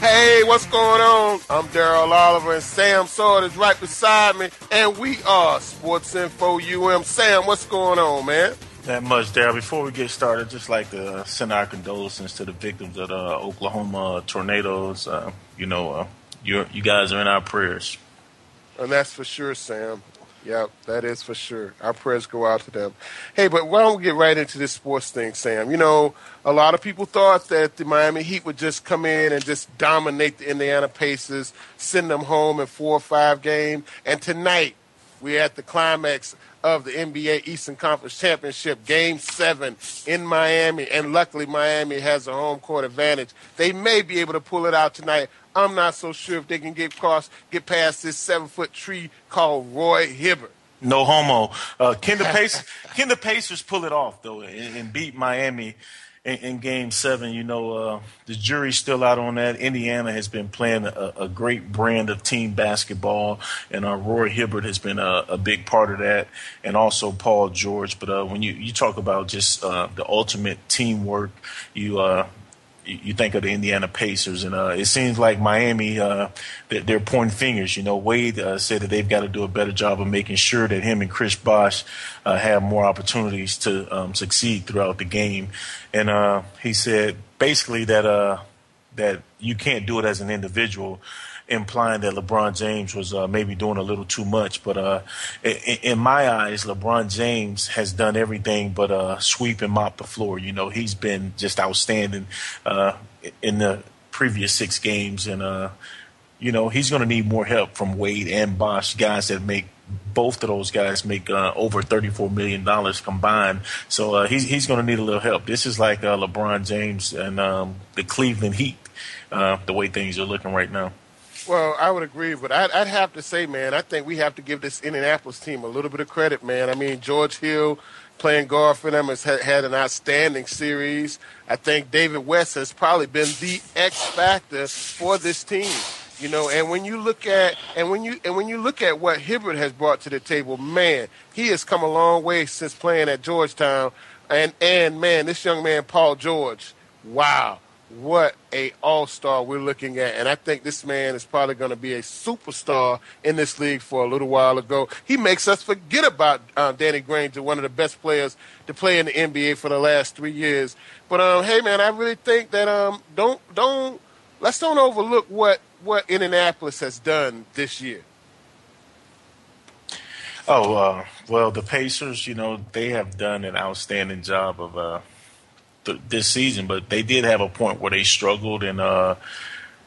Hey, what's going on? I'm Daryl Oliver, and Sam Sword is right beside me, and we are Sports Info UM. Sam, what's going on, man? That much, Daryl. Before we get started, I'd just like to send our condolences to the victims of the Oklahoma tornadoes. Uh, you know, uh, you you guys are in our prayers. And that's for sure, Sam. Yep, that is for sure. Our prayers go out to them. Hey, but why don't we get right into this sports thing, Sam? You know, a lot of people thought that the Miami Heat would just come in and just dominate the Indiana Pacers, send them home in four or five games. And tonight, we're at the climax of the NBA Eastern Conference Championship, Game 7 in Miami. And luckily, Miami has a home court advantage. They may be able to pull it out tonight. I'm not so sure if they can get across, get past this seven foot tree called Roy Hibbert. No homo. Uh, can the Pacers, can the Pacers pull it off though and, and beat Miami in, in, Game Seven? You know, uh, the jury's still out on that. Indiana has been playing a, a great brand of team basketball, and uh, Roy Hibbert has been a, a, big part of that, and also Paul George. But uh, when you you talk about just uh, the ultimate teamwork, you uh, you think of the Indiana Pacers, and uh, it seems like Miami, uh, they're pointing fingers. You know, Wade uh, said that they've got to do a better job of making sure that him and Chris Bosh uh, have more opportunities to um, succeed throughout the game. And uh, he said basically that uh, that you can't do it as an individual implying that LeBron James was uh, maybe doing a little too much. But uh, in, in, my eyes, LeBron James has done everything but uh, sweep and mop the floor. You know, he's been just outstanding uh, in the previous six games, and uh, you know he's going to need more help from Wade and Bosh, guys that make both of those guys make uh, over $34 million combined. So he's, he's going to need a little help. This is like LeBron James and um, the Cleveland Heat, the way things are looking right now. Well, I would agree, but I'd, I'd, have to say, man, I think we have to give this Indianapolis team a little bit of credit, man. I mean, George Hill playing guard for them has had an outstanding series. I think David West has probably been the X factor for this team. You know, and when you look at and when you and when you look at what Hibbert has brought to the table, man, he has come a long way since playing at Georgetown. And and man, this young man Paul George, wow what a all-star we're looking at. And i think this man is probably going to be a superstar in this league for a little while ago. He makes us forget about uh, danny granger one of the best players to play in the nba for the last three years. But um, hey man i really think that um, don't don't let's don't overlook what what indianapolis has done this year. Oh uh, well the pacers you know they have done an outstanding job of uh, th- this season, but they did have a point where they struggled and uh,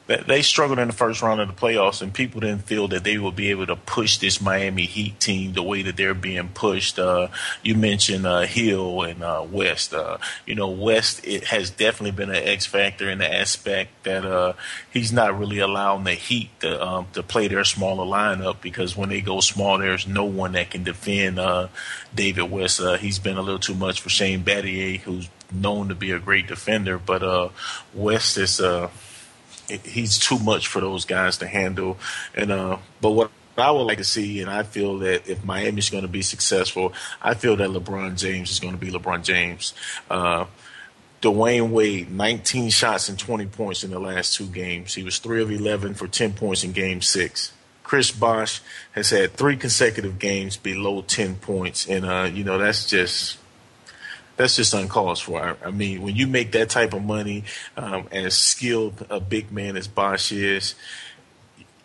they struggled in the first round of the playoffs, and people didn't feel that they would be able to push this Miami Heat team the way that they're being pushed. Uh, you mentioned uh, Hill and uh, West. Uh, you know, West it has definitely been an X factor in the aspect that uh, he's not really allowing the Heat to, um, to play their smaller lineup because when they go small, there's no one that can defend uh, David West. he's been a little too much for Shane Battier, who's known to be a great defender, but uh, West is uh, he's too much for those guys to handle. And uh, but what I would like to see, and I feel that if Miami's going to be successful, I feel that LeBron James is going to be LeBron James. Uh, Dwyane Wade, 19 shots and 20 points in the last two games. He was 3 of 11 for 10 points in game six. Chris Bosh has had three consecutive games below 10 points. And, uh, you know, that's just that's just uncalled for. I, I, mean, when you make that type of money, um, as skilled a big man as Bosh is,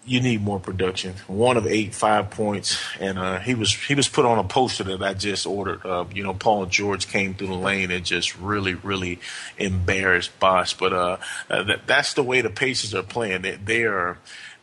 you need more production. One of eight, five points, and uh, he was he was put on a poster that I just ordered. Uh, you know, Paul George came through the lane and just really, really embarrassed Bosh. But uh, uh, that, that's the way the Pacers are playing. They, they are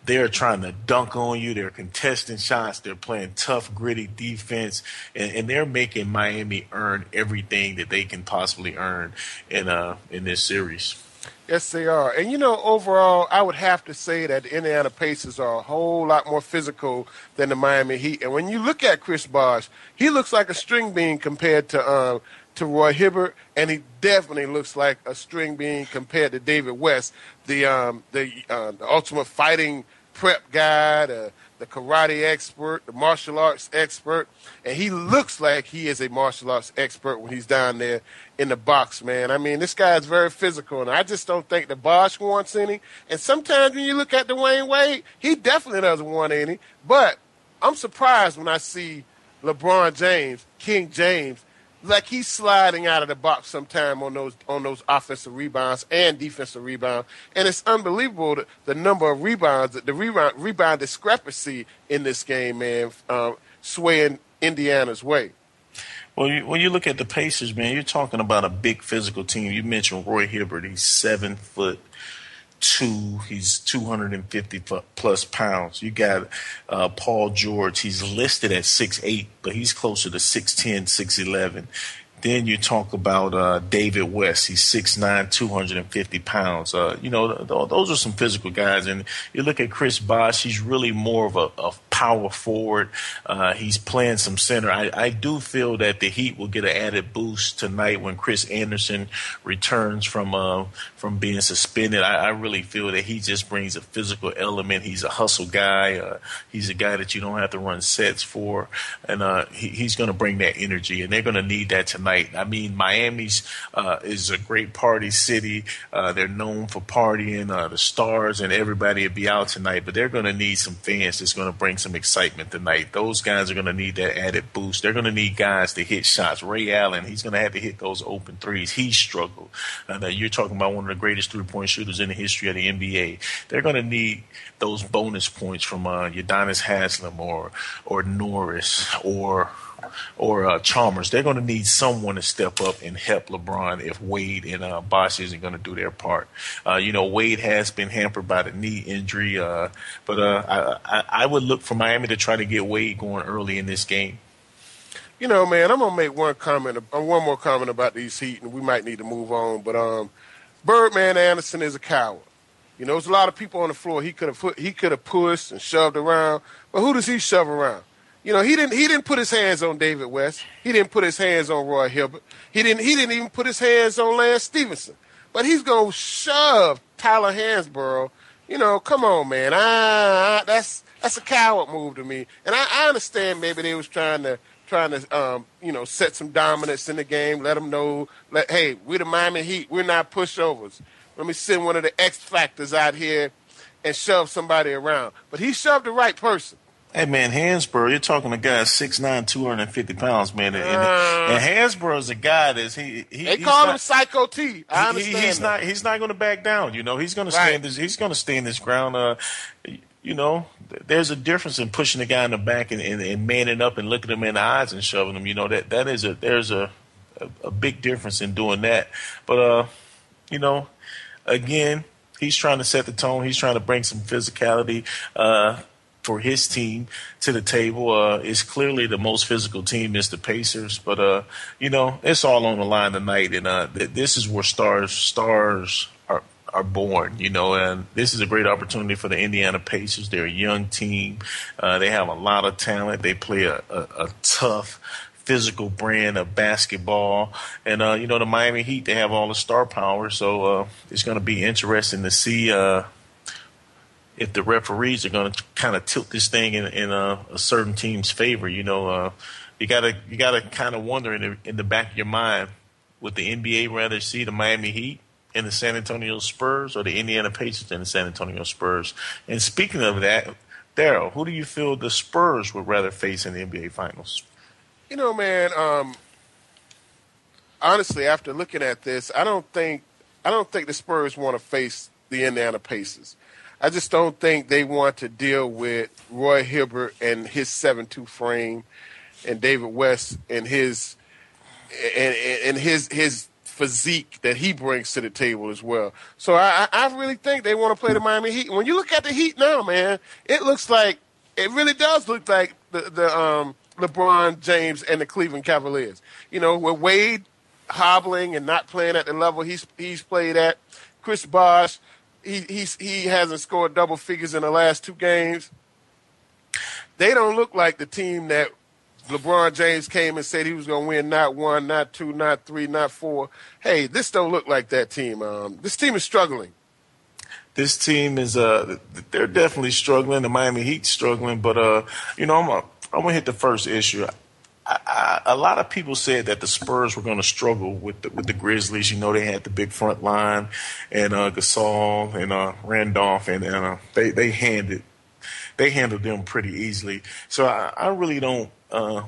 they're trying to dunk on you. They're contesting shots. They're playing tough, gritty defense, and, and they're making Miami earn everything that they can possibly earn in uh in this series. Yes, they are. And you know, overall, I would have to say that the Indiana Pacers are a whole lot more physical than the Miami Heat. And when you look at Chris Bosh, he looks like a string bean compared to um, to Roy Hibbert, and he definitely looks like a string bean compared to David West, the um, the, uh, the ultimate fighting prep guy, the the karate expert, the martial arts expert, and he looks like he is a martial arts expert when he's down there in the box, man. I mean, this guy is very physical, and I just don't think the Bosh wants any. And sometimes when you look at Dwyane Wade, he definitely doesn't want any. But I'm surprised when I see LeBron James, King James, like he's sliding out of the box sometime on those on those offensive rebounds and defensive rebounds, and it's unbelievable the, the number of rebounds, the rebound rebound discrepancy in this game, man, uh, swaying Indiana's way. Well, you, when you look at the Pacers, man, you're talking about a big physical team. You mentioned Roy Hibbert; he's seven foot two. He's 250 plus pounds. You got uh, Paul George. He's listed at six eight, but he's closer to 6'10", 6'11". Then you talk about uh, David West. He's 6'9", 250 pounds. Uh, you know, th- th- those are some physical guys. And you look at Chris Bosh, he's really more of a, a power forward. Uh, he's playing some center. I, I, do feel that the Heat will get an added boost tonight when Chris Andersen returns from uh, from being suspended. I, I, really feel that he just brings a physical element. He's a hustle guy. Uh, he's a guy that you don't have to run sets for, and uh, he, he's going to bring that energy. And they're going to need that tonight night. I mean, Miami's uh, is a great party city. Uh, they're known for partying. Uh, the stars and everybody will be out tonight, but they're going to need some fans that's going to bring some excitement tonight. Those guys are going to need that added boost. They're going to need guys to hit shots. Ray Allen, he's going to have to hit those open threes. He struggled. Uh, you're talking about one of the greatest three point shooters in the history of the NBA. They're going to need those bonus points from uh, Udonis Haslem or or Norris or or uh, Chalmers, they're going to need someone to step up and help LeBron if Wade and uh, Bosh isn't going to do their part. Uh, you know, Wade has been hampered by the knee injury, uh, but uh, I, I, I would look for Miami to try to get Wade going early in this game. You know, man, I'm gonna make one comment, uh, one more comment about these Heat, and we might need to move on. But um, Birdman Andersen is a coward. You know, there's a lot of people on the floor. He could have he could have pushed and shoved around, but who does he shove around? You know, he didn't he didn't put his hands on David West. He didn't put his hands on Roy Hibbert. He didn't he didn't even put his hands on Lance Stephenson. But he's gonna shove Tyler Hansbrough. You know, come on, man. Ah, that's that's a coward move to me. And I, I understand maybe they was trying to trying to um, you know set some dominance in the game. Let them know, let hey, we're the Miami Heat. We're not pushovers. Let me send one of the X factors out here and shove somebody around. But he shoved the right person. Hey man, Hansbrough, you're talking a guy 6'9", 250 pounds, man, and, uh, and a guy that's he. he they call not, him Psycho T. I understand. He, he's that. not. He's not going to back down. You know, he's going to stand. This, he's going to stand this ground. Uh, you know, there's a difference in pushing the guy in the back and, and, and manning up and looking him in the eyes and shoving him. You know that that is a there's a a, a big difference in doing that. But uh, you know, again, he's trying to set the tone. He's trying to bring some physicality. Uh, for his team to the table. Uh, it's clearly the most physical team is the Pacers, but uh, you know it's all on the line tonight, and uh, th- this is where stars stars are are born. You know, and this is a great opportunity for the Indiana Pacers. They're a young team. Uh, they have a lot of talent. They play a, a, a tough physical brand of basketball. And, uh, you know, the Miami Heat, they have all the star power. So uh, it's going to be interesting to see uh, if the referees are going to kind of tilt this thing in, in a, a, certain team's favor, you know, uh, you gotta you gotta kind of wonder in the, in the back of your mind, would the NBA rather see the Miami Heat and the San Antonio Spurs or the Indiana Pacers and the San Antonio Spurs? And speaking of that, Daryl, who do you feel the Spurs would rather face in the NBA Finals? You know, man. Um, honestly, after looking at this, I don't think I don't think the Spurs want to face the Indiana Pacers. I just don't think they want to deal with Roy Hibbert and his seven-two frame, and David West and his and, and his his physique that he brings to the table as well. So I, I really think they want to play the Miami Heat. When you look at the Heat now, man, it looks like it really does look like the the um, LeBron James and the Cleveland Cavaliers. You know, with Wade hobbling and not playing at the level he's he's played at, Chris Bosh, he he's he hasn't scored double figures in the last two games. They don't look like the team that LeBron James came and said he was going to win not one, not two, not three, not four. Hey, this don't look like that team. Um, this team is struggling. This team is uh they're definitely struggling. The Miami Heat struggling, but uh you know I'm a, I'm gonna hit the first issue. A lot of people said that the Spurs were going to struggle with the, with the Grizzlies. You know, they had the big front line and uh, Gasol and uh, Randolph, and, and uh, they they they handled them pretty easily. So I, I really don't uh,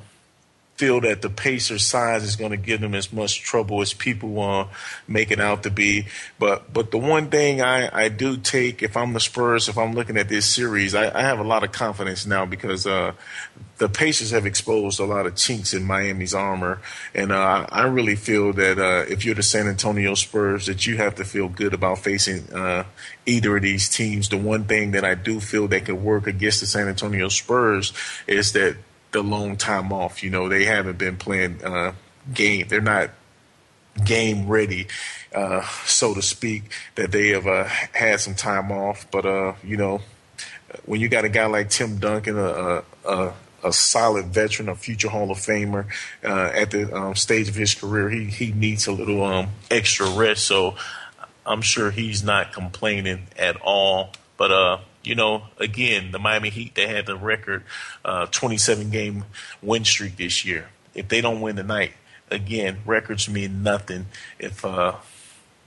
feel that the Pacers' size is going to give them as much trouble as people to make it out to be. But but the one thing I, I do take if I'm the Spurs, if I'm looking at this series, I, I have a lot of confidence now because uh, the Pacers have exposed a lot of chinks in Miami's armor, and uh, I really feel that uh, if you're the San Antonio Spurs, that you have to feel good about facing uh, either of these teams. The one thing that I do feel that could work against the San Antonio Spurs is that the long time off. You know, they haven't been playing uh, game. They're not game ready, uh, so to speak. That they have uh, had some time off. But uh, you know, when you got a guy like Tim Duncan, a, a, a solid veteran, a future Hall of Famer, uh, at the um, stage of his career, he he needs a little um, extra rest. So I'm sure he's not complaining at all. But uh, you know, again, the Miami Heat, they had the record uh, 27 game win streak this year. If they don't win tonight, again, records mean nothing if uh,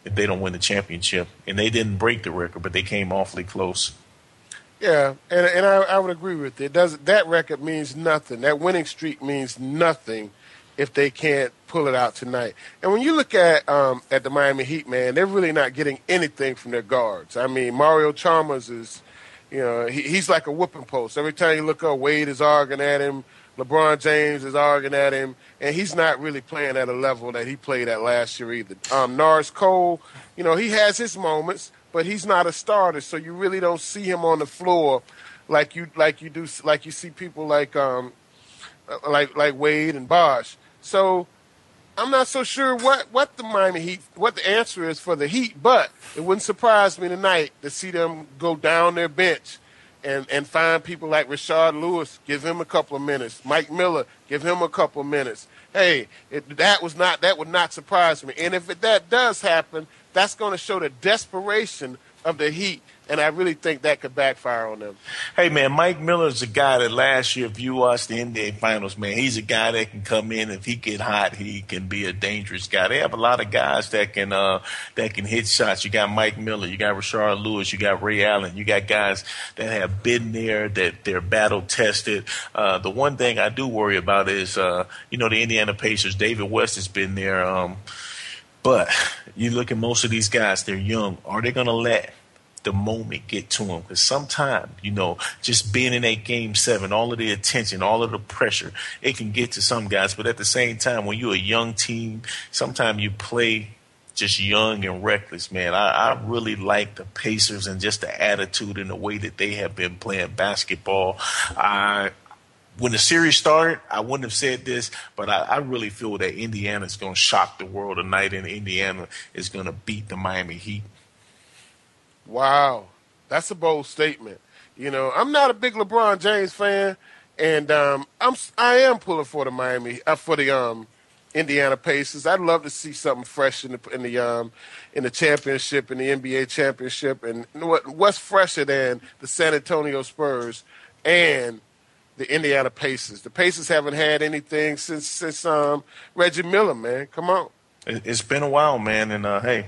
if they don't win the championship. And they didn't break the record, but they came awfully close. Yeah, and and I, I would agree with it. Does that record means nothing? That winning streak means nothing if they can't pull it out tonight. And when you look at um, at the Miami Heat, man, they're really not getting anything from their guards. I mean, Mario Chalmers is you know, he, he's like a whipping post. Every time you look up, Wade is arguing at him. LeBron James is arguing at him, and he's not really playing at a level that he played at last year either. Um, Norris Cole, you know, he has his moments, but he's not a starter, so you really don't see him on the floor like you like you do like you see people like um like like Wade and Bosh. So I'm not so sure what, what the Miami Heat, what the answer is for the Heat, but it wouldn't surprise me tonight to see them go down their bench and, and find people like Rashard Lewis, give him a couple of minutes. Mike Miller, give him a couple of minutes. Hey, it, that was not that would not surprise me. And if it, that does happen, that's going to show the desperation of the Heat and I really think that could backfire on them. Hey man, Mike Miller's a guy that last year, if you watched the NBA Finals, man, he's a guy that can come in if he get hot, he can be a dangerous guy. They have a lot of guys that can uh, that can hit shots. You got Mike Miller, you got Rashard Lewis, you got Ray Allen, you got guys that have been there, that they're battle tested. Uh, the one thing I do worry about is, uh, you know, the Indiana Pacers. David West has been there. Um, but you look at most of these guys, they're young. Are they going to let the moment get to them. Because sometimes, you know, just being in that game seven, all of the attention, all of the pressure, it can get to some guys. But at the same time, when you're a young team, sometimes you play just young and reckless, man. I, I really like the Pacers and just the attitude and the way that they have been playing basketball. I when the series started, I wouldn't have said this, but I, I really feel that Indiana is going to shock the world tonight, and Indiana is going to beat the Miami Heat. Wow, that's a bold statement. You know, I'm not a big LeBron James fan, and um, I'm I am pulling for the Miami uh, for the um, Indiana Pacers. I'd love to see something fresh in the in the um, in the championship in the NBA championship. And what what's fresher than the San Antonio Spurs and the Indiana Pacers? The Pacers haven't had anything since since um, Reggie Miller. Man, come on. It's been a while, man, and uh, hey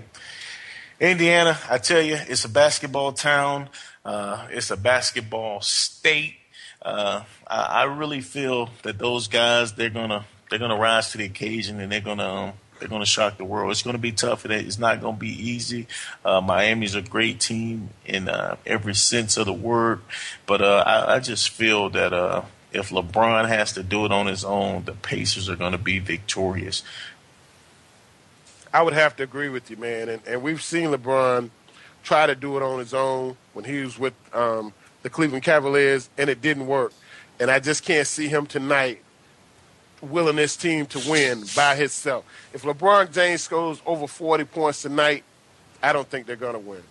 Indiana, I tell you, it's a basketball town. Uh, it's a basketball state. Uh, I, I, really feel that those guys they're gonna they're gonna rise to the occasion and they're gonna um, they're gonna shock the world. It's gonna be tough. It's not gonna be easy. Uh, Miami's a great team in uh, every sense of the word, but uh, I, I, just feel that uh, if LeBron has to do it on his own, the Pacers are going to be victorious. I would have to agree with you, man. And, and we've seen LeBron try to do it on his own when he was with um, the Cleveland Cavaliers, and it didn't work. And I just can't see him tonight willing this team to win by himself. If LeBron James scores over 40 points tonight, I don't think they're going to win.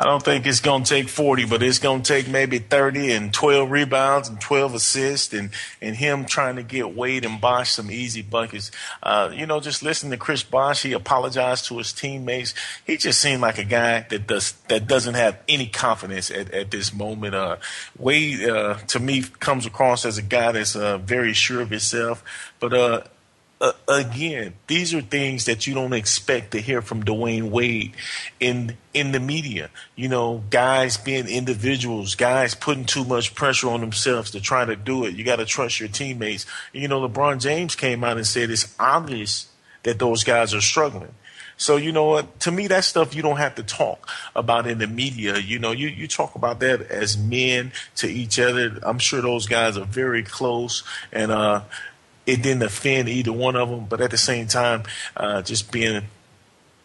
I don't think it's going to take 40, but it's going to take maybe 30 and 12 rebounds and 12 assists and, and him trying to get Wade and Bosh some easy buckets. Uh, you know, just listening to Chris Bosh, he apologized to his teammates. He just seemed like a guy that does, that doesn't have any confidence at, at this moment. Uh, Wade, uh, to me comes across as a guy that's, uh, very sure of himself, but, uh, again, these are things that you don't expect to hear from Dwyane Wade in in the media. You know, guys being individuals, guys putting too much pressure on themselves to try to do it. You got to trust your teammates. You know, LeBron James came out and said it's obvious that those guys are struggling. So you know what? To me, that stuff you don't have to talk about in the media. You know, you you talk about that as men to each other. I'm sure those guys are very close, and uh, it didn't offend either one of them, but at the same time, uh, just being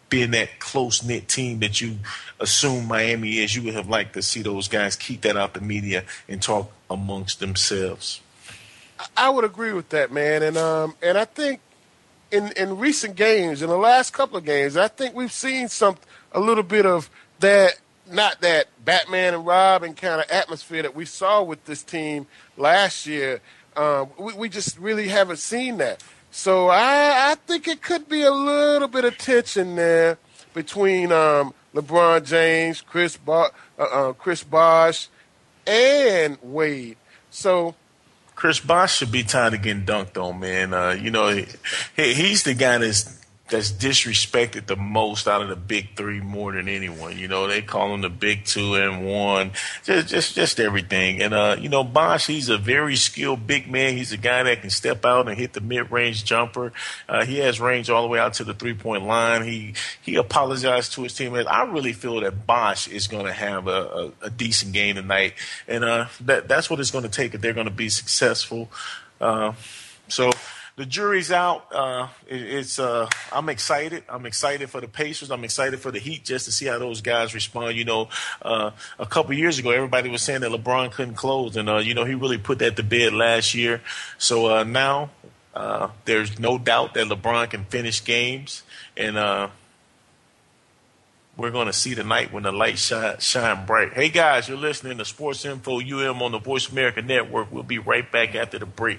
being that close knit team that you assume Miami is, you would have liked to see those guys keep that out the media and talk amongst themselves. I would agree with that, man, and um, and I think in in recent games, in the last couple of games, I think we've seen some a little bit of that, not that Batman and Robin kind of atmosphere that we saw with this team last year. Uh, we, we just really haven't seen that. So I, I think it could be a little bit of tension there between um, LeBron James, Chris Bo- uh, uh, Chris Bosh, and Wade. So Chris Bosh should be tired of getting dunked on, man. Uh, you know, he, he's the guy that's that's disrespected the most out of the big three more than anyone. You know, they call him the big two and one, just just just everything. And uh, you know, Bosh, he's a very skilled big man. He's a guy that can step out and hit the mid range jumper. Uh, he has range all the way out to the three point line. He he apologized to his teammates. I really feel that Bosh is going to have a, a, a, decent game tonight, and uh, that that's what it's going to take if they're going to be successful. Uh, so the jury's out. Uh, it, it's uh, I'm excited. I'm excited for the Pacers. I'm excited for the Heat just to see how those guys respond. You know, uh, a couple years ago, everybody was saying that LeBron couldn't close, and uh, you know he really put that to bed last year. So uh, now uh, there's no doubt that LeBron can finish games, and we're going to see tonight when the lights shine, shine bright. Hey guys, you're listening to Sports Info UM on the Voice America Network. We'll be right back after the break.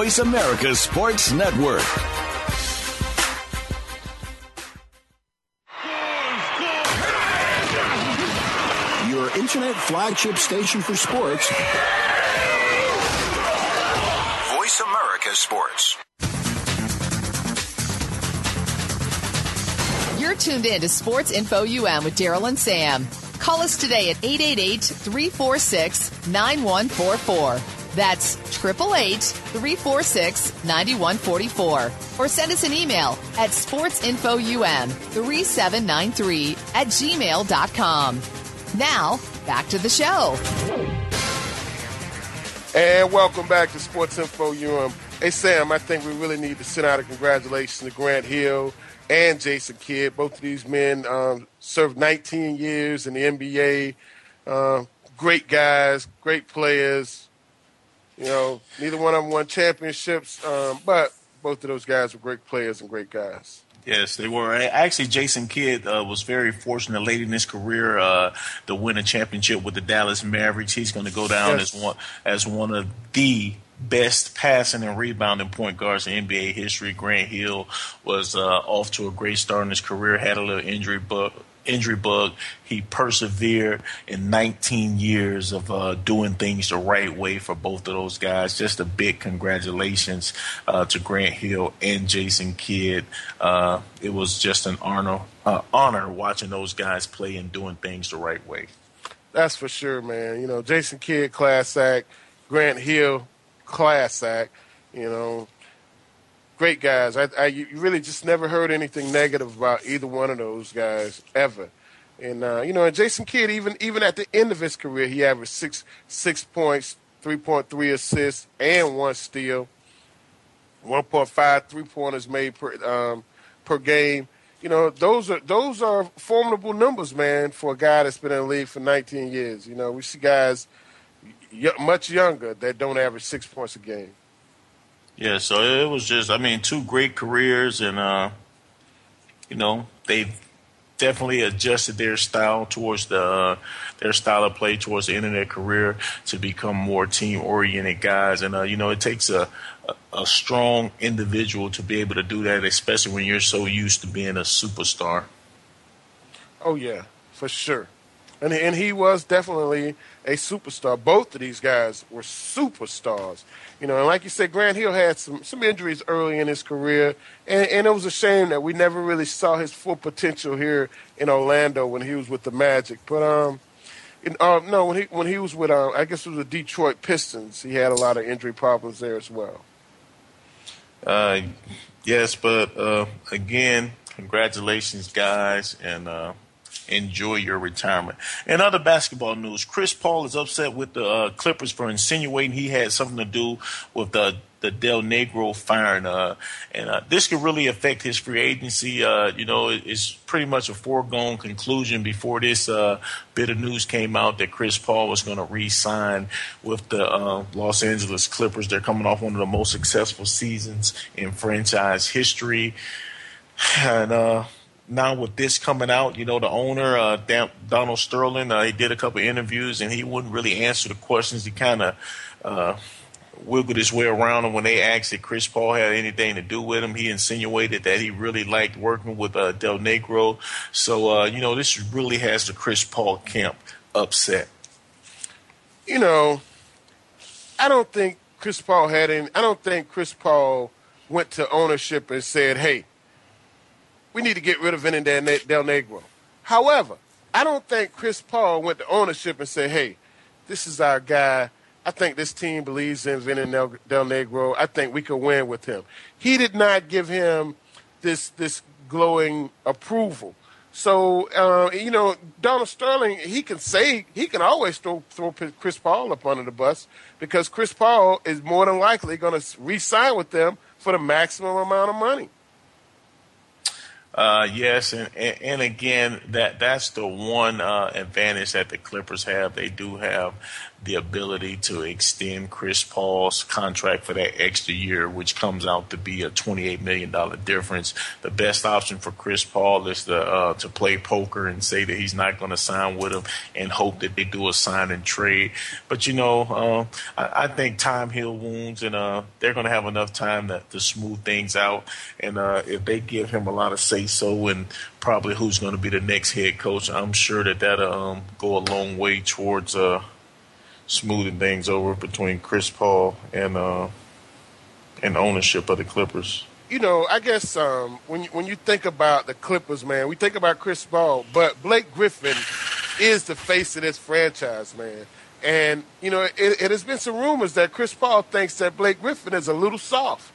Voice America Sports Network. Your internet flagship station for sports. Voice America Sports. You're tuned in to Sports Info UM with Daryl and Sam. Call us today at 888 346 9144. That's 888 346 9144. Or send us an email at sportsinfoum3793 at gmail.com. Now, back to the show. And welcome back to Sports Info UM. Hey, Sam, I think we really need to send out a congratulations to Grant Hill and Jason Kidd. Both of these men um, served 19 years in the NBA. Uh, great guys, great players. You know, neither one of them won championships, um, but both of those guys were great players and great guys. Yes, they were. Actually, Jason Kidd uh, was very fortunate late in his career uh, to win a championship with the Dallas Mavericks. He's going to go down Yes. as one as one of the best passing and rebounding point guards in NBA history. Grant Hill was uh, off to a great start in his career. Had a little injury bug. Injury bug. He persevered in 19 years of uh, doing things the right way for both of those guys. Just a big congratulations uh, to Grant Hill and Jason Kidd. Uh, it was just an honor, uh, honor watching those guys play and doing things the right way. That's for sure, man. You know, Jason Kidd, class act. Grant Hill, class act. You know, great guys. I, I you really just never heard anything negative about either one of those guys ever. And uh, you know, and Jason Kidd, even even at the end of his career, he averaged six six points, three point three assists, and one steal. one point five three pointers made per um, per game. You know, those are those are formidable numbers, man, for a guy that's been in the league for 19 years. You know, we see guys much younger that don't average six points a game. Yeah, so it was just, I mean, two great careers, and uh, you know, they've definitely adjusted their style towards the uh, their style of play towards the end of their career to become more team oriented guys. And uh, you know, it takes a, a a strong individual to be able to do that, especially when you're so used to being a superstar. Oh yeah, for sure. And and he was definitely a superstar. Both of these guys were superstars. You know, and like you said, Grant Hill had some some injuries early in his career, and, and it was a shame that we never really saw his full potential here in Orlando when he was with the Magic. But um, in, uh, no, when he when he was with uh, I guess it was the Detroit Pistons, he had a lot of injury problems there as well. Uh, yes, but uh, again, congratulations, guys, and uh, enjoy your retirement. In other basketball news, Chris Paul is upset with the uh, Clippers for insinuating he had something to do with the the Del Negro firing, uh, and uh, this could really affect his free agency. Uh, you know, it, it's pretty much a foregone conclusion before this uh, bit of news came out that Chris Paul was going to re-sign with the uh, Los Angeles Clippers. They're coming off one of the most successful seasons in franchise history, and uh, now with this coming out, you know, the owner, uh, Dan- Donald Sterling, uh, he did a couple interviews and he wouldn't really answer the questions. He kind of uh, wiggled his way around them when they asked if Chris Paul had anything to do with him. He insinuated that he really liked working with uh, Del Negro. So, uh, you know, this really has the Chris Paul camp upset. you know, I don't think Chris Paul had any. I don't think Chris Paul went to ownership and said, "Hey, we need to get rid of Vinny Del Ne- Del Negro." However, I don't think Chris Paul went to ownership and said, "Hey, this is our guy. I think this team believes in Vinny Del Negro. I think we could win with him." He did not give him this this glowing approval. So uh, you know, Donald Sterling, he can say he can always throw throw Chris Paul up under the bus because Chris Paul is more than likely going to re-sign with them for the maximum amount of money. Uh, yes, and, and, and again, that that's the one uh, advantage that the Clippers have. They do have the ability to extend Chris Paul's contract for that extra year, which comes out to be a $28 million difference. The best option for Chris Paul is to, uh, to play poker and say that he's not going to sign with him and hope that they do a sign and trade. But, you know, uh, I, I, think time heal wounds and uh, they're going to have enough time to, to smooth things out. And uh, if they give him a lot of say so and probably who's going to be the next head coach, I'm sure that that'll um, go a long way towards uh, smoothing things over between Chris Paul and uh, and ownership of the Clippers. You know, I guess um, when you, when you think about the Clippers, man, we think about Chris Paul, but Blake Griffin is the face of this franchise, man. And you know, it, it has been some rumors that Chris Paul thinks that Blake Griffin is a little soft.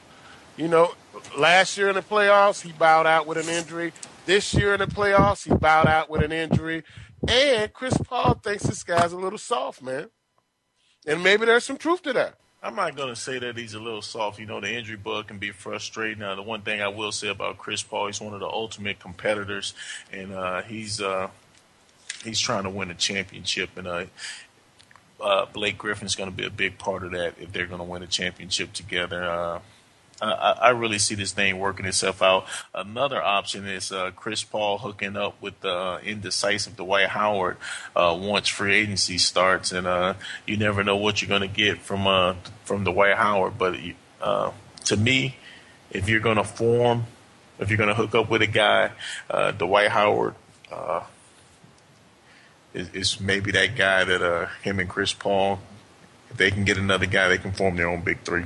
You know, last year in the playoffs, he bowed out with an injury. This year in the playoffs, he bowed out with an injury. And Chris Paul thinks this guy's a little soft, man. And maybe there's some truth to that. I'm not going to say that he's a little soft. You know, the injury bug can be frustrating. Now, the one thing I will say about Chris Paul, he's one of the ultimate competitors, and uh, he's uh, he's trying to win a championship. And uh, uh Blake Griffin's going to be a big part of that if they're going to win a championship together. Uh, I, I, really see this thing working itself out. Another option is uh, Chris Paul hooking up with the uh, indecisive Dwight Howard uh, once free agency starts, and uh, you never know what you're going to get from uh, from Dwight Howard. But uh, to me, if you're going to form, if you're going to hook up with a guy, uh, Dwight Howard is, is, maybe that guy that him and Chris Paul, if they can get another guy, they can form their own big three.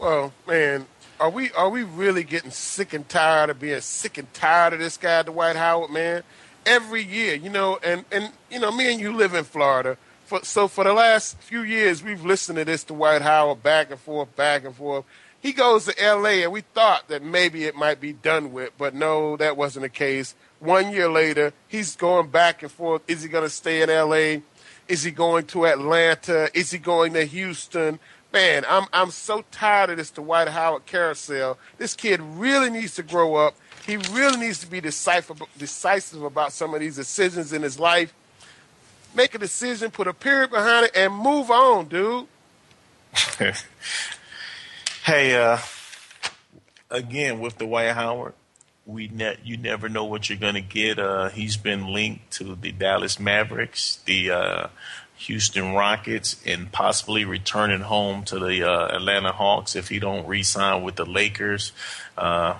Well, man, are we are we really getting sick and tired of being sick and tired of this guy, Dwight Howard, man? Every year, you know, and and you know, me and you live in Florida. For, so for the last few years, we've listened to this Dwight Howard back and forth, back and forth. He goes to L.A. and we thought that maybe it might be done with, but no, that wasn't the case. One year later, he's going back and forth. Is he going to stay in L.A.? Is he going to Atlanta? Is he going to Houston? Man, I'm I'm so tired of this Dwight Howard carousel. This kid really needs to grow up. He really needs to be decisive, decisive about some of these decisions in his life. Make a decision, put a period behind it, and move on, dude. hey, uh, again with the Dwight Howard, we ne- you never know what you're to get. Uh, he's been linked to the Dallas Mavericks, the uh, Houston Rockets and possibly returning home to the uh, Atlanta Hawks if he don't re-sign with the Lakers. Uh,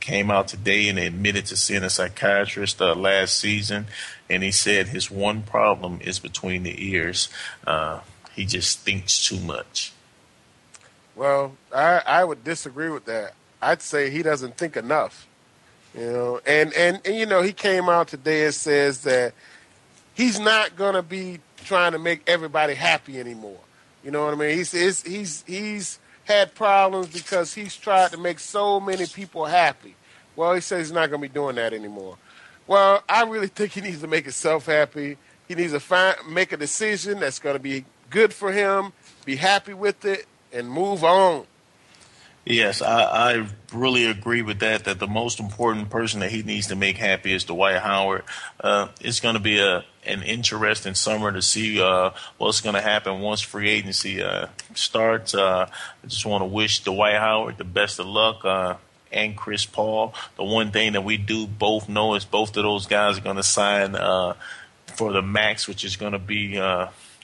came out today and admitted to seeing a psychiatrist uh, last season, and he said his one problem is between the ears. Uh, he just thinks too much. Well, I, I would disagree with that. I'd say he doesn't think enough. You know, and, and, and you know, he came out today and says that he's not to be trying to make everybody happy anymore. You know what I mean? He's he's he's, had problems because he's tried to make so many people happy. Well, he says he's not to be doing that anymore. Well, I really think he needs to make himself happy. He needs to find make a decision that's to be good for him, be happy with it, and move on. Yes, I, I really agree with that. That the most important person that he needs to make happy is Dwight Howard. Uh, it's going to be a an interesting summer to see uh, what's going to happen once free agency uh, starts. Uh, I just want to wish Dwight Howard the best of luck uh, and Chris Paul. The one thing that we do both know is both of those guys are going to sign uh, for the max, which is going to be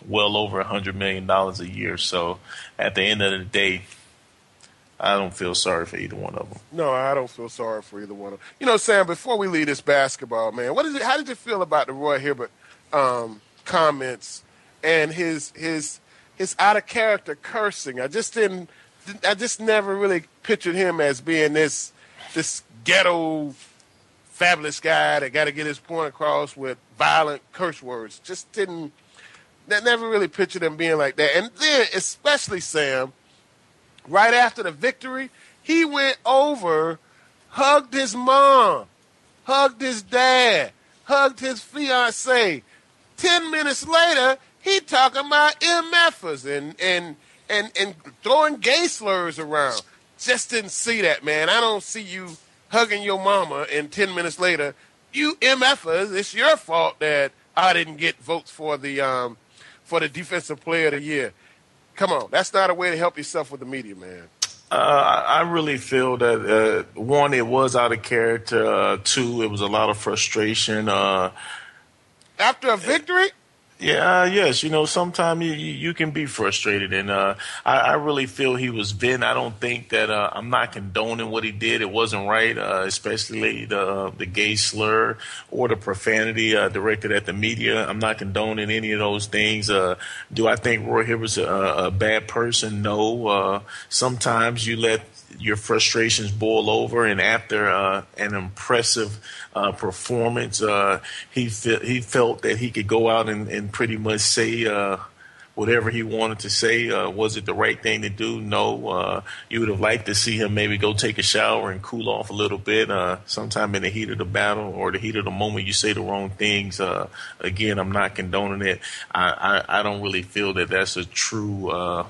well over a hundred million dollars a year. So at the end of the day I don't feel sorry for either one of them. No, I don't feel sorry for either one of them. You know, Sam, before we leave this basketball, man, what is it? How did you feel about the Roy Hibbert um, comments and his his his out of character cursing? I just didn't. I just never really pictured him as being this this ghetto fabulous guy that got to get his point across with violent curse words. Just didn't. That never really pictured him being like that. And then, especially Sam right after the victory, he went over, hugged his mom, hugged his dad, hugged his fiance. Ten minutes later, he talking about MFers and and and and throwing gay slurs around. Just didn't see that, man. I don't see you hugging your mama, and ten minutes later, you MFers. It's your fault that I didn't get votes for the um for the defensive player of the year. Come on, that's not a way to help yourself with the media, man. Uh, I really feel that uh, one, it was out of character. Uh, two, it was a lot of frustration. Uh, After a victory, yeah, uh, yes. You know, sometimes you, you can be frustrated, and uh, I, I really feel he was venting. I don't think that uh, I'm not condoning what he did. It wasn't right, uh, especially the the gay slur or the profanity uh, directed at the media. I'm not condoning any of those things. Uh, do I think Roy Hibbert's a, a bad person? No. Uh, sometimes you let your frustrations boil over, and after uh, an impressive uh, performance, uh, he fe- he felt that he could go out and, and pretty much say uh, whatever he wanted to say. Uh, was it the right thing to do? No. Uh, you would have liked to see him maybe go take a shower and cool off a little bit. Sometime in the heat of the battle or the heat of the moment, you say the wrong things. Again, I'm not condoning it. I, I, I don't really feel that that's a true.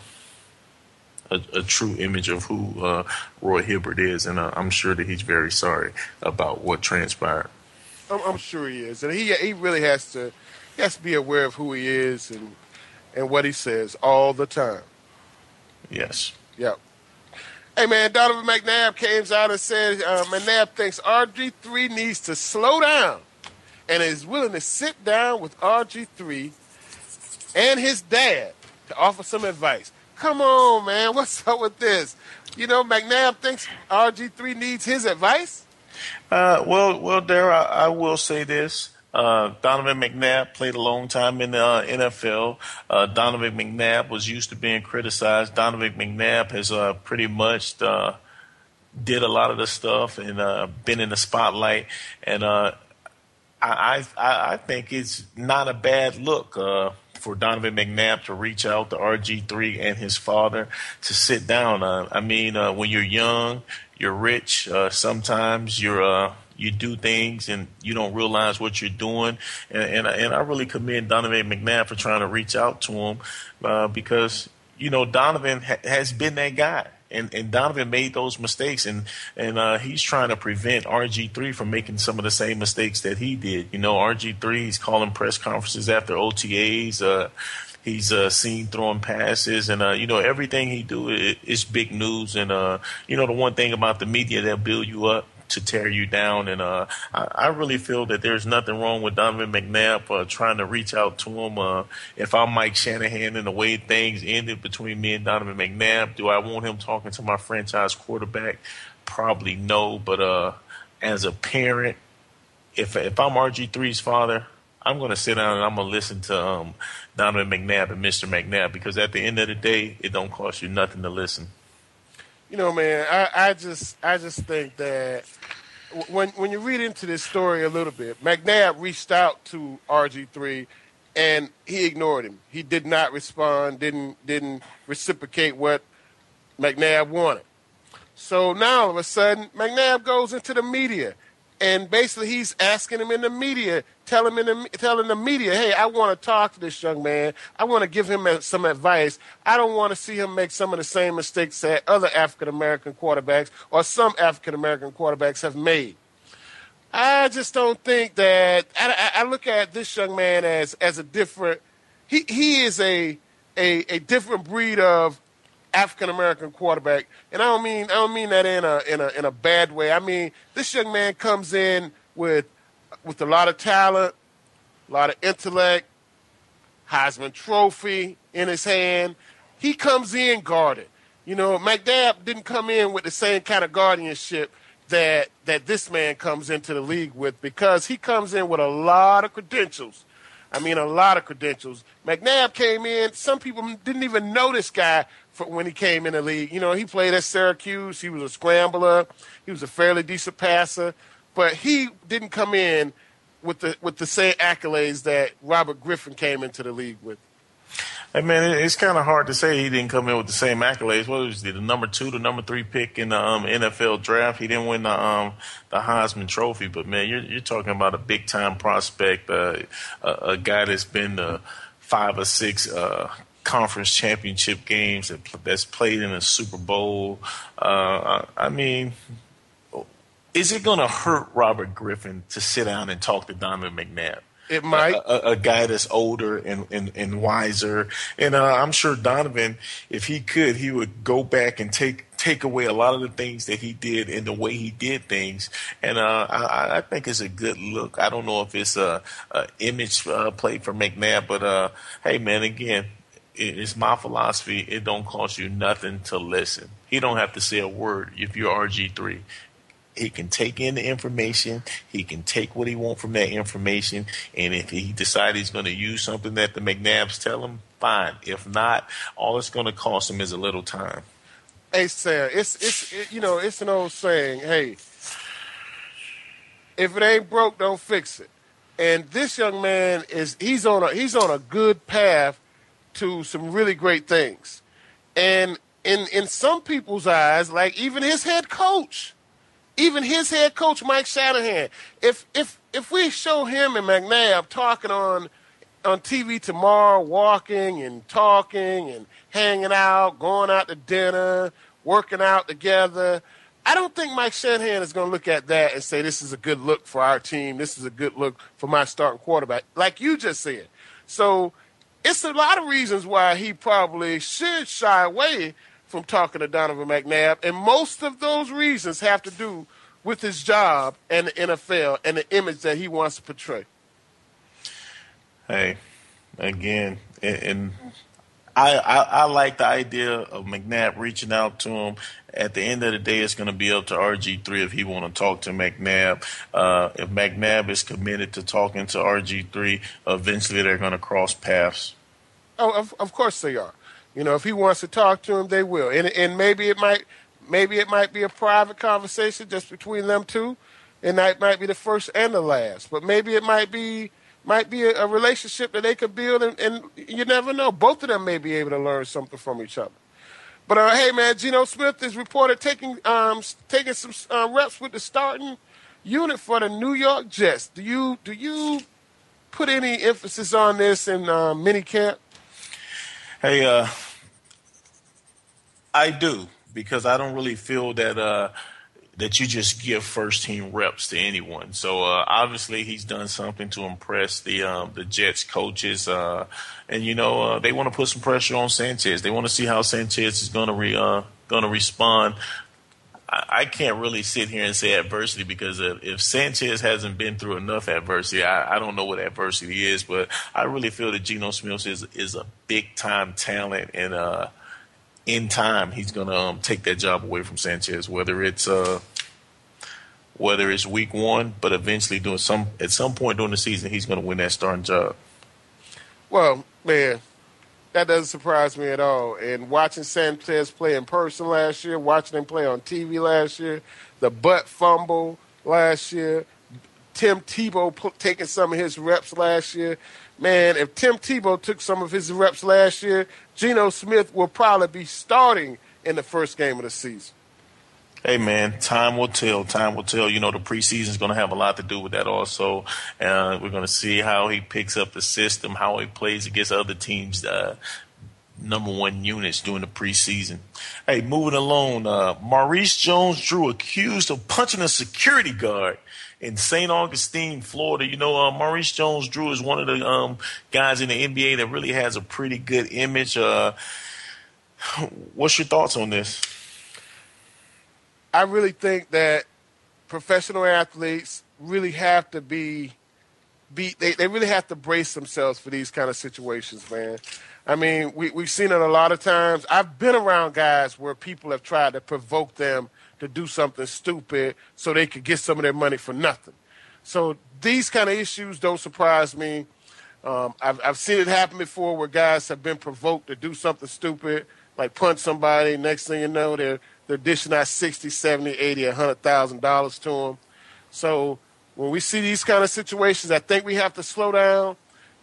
A, a, true image of who uh, Roy Hibbert is, and uh, I'm sure that he's very sorry about what transpired. I'm, I'm, sure he is, and he he really has to he has to be aware of who he is and and what he says all the time. Yes. Yep. Hey man, Donovan McNabb came out and said uh, McNabb thinks RG3 needs to slow down and is willing to sit down with RG3 and his dad to offer some advice. Come on, man. What's up with this? You know, McNabb thinks RG3 needs his advice. Uh, well, well, there I, I, will say this. Uh, Donovan McNabb played a long time in the uh, NFL. Uh, Donovan McNabb was used to being criticized. Donovan McNabb has uh, pretty much uh, did a lot of the stuff and been in the spotlight. And I, I, I think it's not a bad look for Donovan McNabb to reach out to RG3 and his father to sit down. Uh, I mean, uh, when you're young, you're rich. Uh, sometimes you're uh, you do things and you don't realize what you're doing. And and, and I really commend Donovan McNabb for trying to reach out to him uh, because you know Donovan ha- has been that guy and, and Donovan made those mistakes, and and uh, he's trying to prevent RG three from making some of the same mistakes that he did. You know, RG three he's calling press conferences after OTAs. Uh, he's uh, seen throwing passes, and uh, you know everything he do is, big news. And uh, you know the one thing about the media, they'll build you up to tear you down. And uh, I, I, really feel that there's nothing wrong with Donovan McNabb uh, trying to reach out to him. Uh, if I'm Mike Shanahan and the way things ended between me and Donovan McNabb, do I want him talking to my franchise quarterback? Probably no. But uh, as a parent, if if I'm RG3's father, I'm going to sit down and I'm going to listen to um, Donovan McNabb and Mr. McNabb because at the end of the day, it don't cost you nothing to listen you know, man, I, I just I just think that when when you read into this story a little bit, McNabb reached out to RG3 and he ignored him. He did not respond, didn't didn't reciprocate what McNabb wanted. So now all of a sudden, McNabb goes into the media and basically he's asking him in the media, telling him in the, telling the media, "Hey, I want to talk to this young man. I want to give him some advice. I don't want to see him make some of the same mistakes that other African American quarterbacks or some African American quarterbacks have made." I just don't think that. I, I, look at this young man as as a different. He he is a a, a different breed of African American quarterback, and I don't mean I don't mean that in a in a in a bad way. I mean this young man comes in with with a lot of talent, a lot of intellect, Heisman Trophy in his hand. He comes in guarded. You know, McNabb didn't come in with the same kind of guardianship that that this man comes into the league with because he comes in with a lot of credentials. I mean, a lot of credentials. McNabb came in. Some people didn't even know this guy when he came in the league. You know, he played at Syracuse. He was a scrambler. He was a fairly decent passer, but he didn't come in with the with the same accolades that Robert Griffin came into the league with. Hey man, it's kind of hard to say he didn't come in with the same accolades. What was he, the number two, the number three pick in the um, NFL draft? He didn't win the um, the Heisman Trophy, but man, you're you're talking about a big time prospect, uh, a, a, guy that's been the five or six uh, conference championship games that, that's played in a Super Bowl. Uh, I mean, is it going to hurt Robert Griffin to sit down and talk to Donovan McNabb? It might. A, a, a, guy that's older and, and, and wiser. And uh, I'm sure Donovan, if he could, he would go back and take take away a lot of the things that he did and the way he did things. And uh, I, I think it's a good look. I don't know if it's a, a image uh, play for McNabb, but uh, hey, man, again, it's my philosophy. It don't cost you nothing to listen. He don't have to say a word if you're RG three. He can take in the information. He can take what he want from that information. And if he decides he's going to use something that the McNabbs tell him, fine. If not, all it's going to cost him is a little time. Hey, Sam, it's it's it, you know it's an old saying. Hey, if it ain't broke, don't fix it. And this young man is he's on a he's on a good path to some really great things. And in in some people's eyes, like even his head coach, even his head coach Mike Shanahan, if if if we show him and McNabb talking on on TV tomorrow, walking and talking and hanging out, going out to dinner, working out together. I don't think Mike Shanahan is going to look at that and say this is a good look for our team. This is a good look for my starting quarterback, like you just said. So it's a lot of reasons why he probably should shy away from talking to Donovan McNabb, and most of those reasons have to do with his job and the NFL and the image that he wants to portray. Hey, again, and, I, I, I like the idea of McNabb reaching out to him. At the end of the day, it's going to be up to RG3 if he want to talk to McNabb. Uh, if McNabb is committed to talking to RG3, eventually they're going to cross paths. Oh, of, of course they are. You know, if he wants to talk to him, they will. And and maybe it might maybe it might be a private conversation just between them two, and that might be the first and the last. But maybe it might be might be a, a relationship that they could build, and, and, you never know. Both of them may be able to learn something from each other. But uh, hey, man, Geno Smith is reported taking um, taking some uh, reps with the starting unit for the New York Jets. Do you do you put any emphasis on this in uh, mini camp? Hey, uh, I do because I don't really feel that uh, that you just give first team reps to anyone. So uh, obviously he's done something to impress the um, the Jets coaches, uh, and you know uh, they want to put some pressure on Sanchez. They want to see how Sanchez is going to re, uh, going to respond. I, can't really sit here and say adversity because if, Sanchez hasn't been through enough adversity, I, I, don't know what adversity is. But I really feel that Geno Smith is is a big time talent, and uh, in time he's going to um, take that job away from Sanchez. Whether it's uh, whether it's week one, but eventually doing some at some point during the season, he's going to win that starting job. Well, man, that doesn't surprise me at all. And watching Sanchez play in person last year, watching him play on TV last year, the butt fumble last year, Tim Tebow p- taking some of his reps last year. Man, if Tim Tebow took some of his reps last year, Geno Smith will probably be starting in the first game of the season. Hey man, time will tell. Time will tell. You know, the preseason is going to have a lot to do with that also. Uh, we're going to see how he picks up the system, how he plays against other teams, uh, number one units during the preseason. Hey, moving along, uh, Maurice Jones-Drew accused of punching a security guard in St. Augustine, Florida. You know, uh, Maurice Jones-Drew is one of the um, guys in the NBA that really has a pretty good image. Uh, what's your thoughts on this? I really think that professional athletes really have to be be they, they really have to brace themselves for these kind of situations, man. I mean, we we've seen it a lot of times. I've been around guys where people have tried to provoke them to do something stupid so they could get some of their money for nothing. So these kind of issues don't surprise me. Um, I've, I've seen it happen before where guys have been provoked to do something stupid, like punch somebody. Next thing you know, they're they're dishing out 60, 70, 80, $100,000 to them. So when we see these kind of situations, I think we have to slow down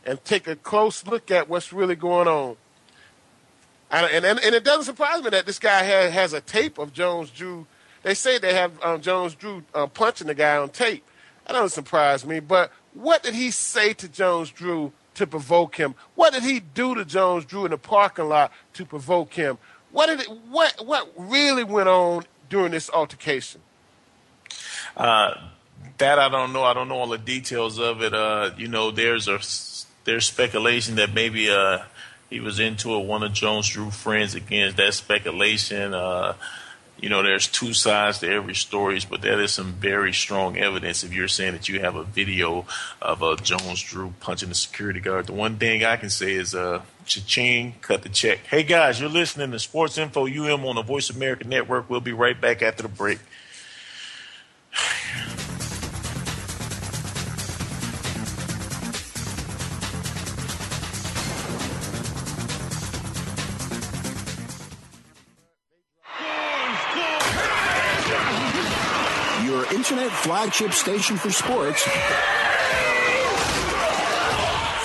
and take a close look at what's really going on. and, and and it doesn't surprise me that this guy has, has a tape of Jones Drew. They say they have um, Jones Drew uh, punching the guy on tape. That doesn't surprise me. But what did he say to Jones Drew to provoke him? What did he do to Jones Drew in the parking lot to provoke him? What did it, what what really went on during this altercation? Uh, that I don't know. I don't know all the details of it. Uh, you know, there's a there's speculation that maybe uh, he was into it. One of Jones Drew friends against that speculation. Uh, you know, there's two sides to every story, but that is some very strong evidence if you're saying that you have a video of uh, Jones Drew punching the security guard. The one thing I can say is, uh, cha-ching, cut the check. Hey guys, you're listening to Sports Info UM on the Voice America Network. We'll be right back after the break. Flagship station for sports.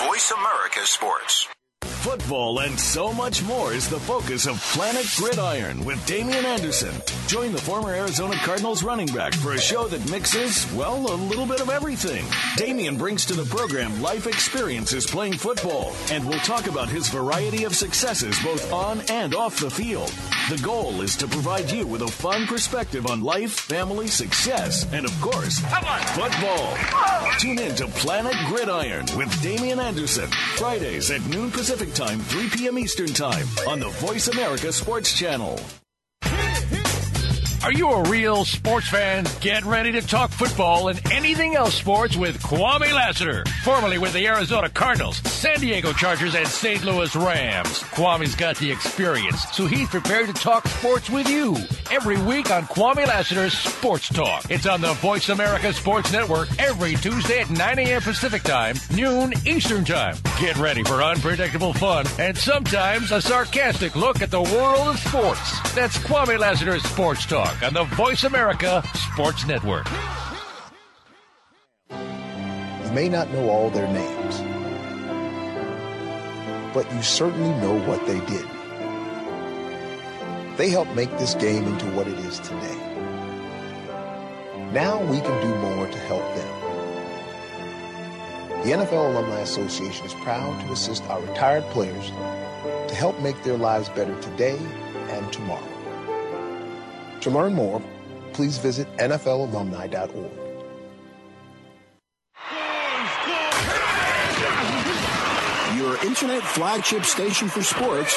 Voice America Sports. Football and so much more is the focus of Planet Gridiron with Damien Anderson. Join the former Arizona Cardinals running back for a show that mixes, well, a little bit of everything. Damien brings to the program life experiences playing football, and we'll talk about his variety of successes both on and off the field. The goal is to provide you with a fun perspective on life, family, success, and of course, football. Tune in to Planet Gridiron with Damien Anderson, Fridays at noon Pacific Time, 3 p.m. Eastern Time on the Voice America Sports Channel. Are you a real sports fan? Get ready to talk football and anything else sports with Kwame Lassiter, formerly with the Arizona Cardinals, San Diego Chargers, and St. Louis Rams. Kwame's got the experience, so he's prepared to talk sports with you every week on Kwame Lassiter's Sports Talk. It's on the Voice America Sports Network every Tuesday at 9 a.m. Pacific Time, noon Eastern Time. Get ready for unpredictable fun and sometimes a sarcastic look at the world of sports. That's Kwame Lassiter's Sports Talk on the Voice America Sports Network. You may not know all their names, but you certainly know what they did. They helped make this game into what it is today. Now we can do more to help them. The NFL Alumni Association is proud to assist our retired players to help make their lives better today and tomorrow. To learn more, please visit NFLalumni.org. Your internet flagship station for sports.